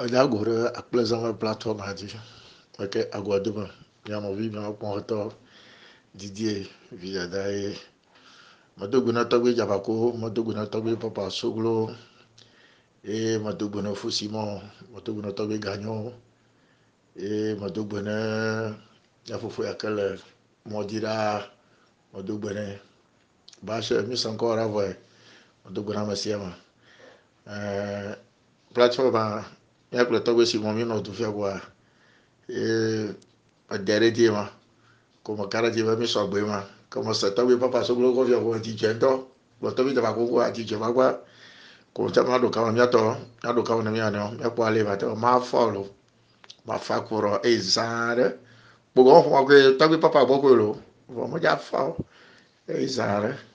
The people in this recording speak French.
Go ɖe akplezãme platform dzi eke agoadome mianɔvi miakpɔtɔ didie vi dada ye medogbe na tɔgbe dzabako medogbe na tɔgbe papa soglo. Ye medogbe na fusimɔ medogbe na tɔgbe ganyo ye medogbe na yafofoe yake le mɔdzi ɖaa medogbe nɛ bashe misẽŋkɔ ɖe avɔe medogbe na ame sia ame ya kpletɔgbe si mɔmi nɔ du fia koa ee ɔdɛ ɖe die ma kɔmɔ ka ɖe die ma mi sɔ gbe ma kɔmɔ sɛ tɔgbe papa soglo kɔ fia kɔmɔ ti dzɛ ŋutɔ kplɔtɔgbe dama koko ati dzɛ gbagba kò tẹ ma do kama miatɔ ya do kama na mianu miakpɔ ale ma tɛ ma fɔ lo ma fa kurɔ eye zãa ɖe gbogbo wọn fɔ ma koe tɔgbe papa gbɔ koe lo vɔ mo dza fa o eye.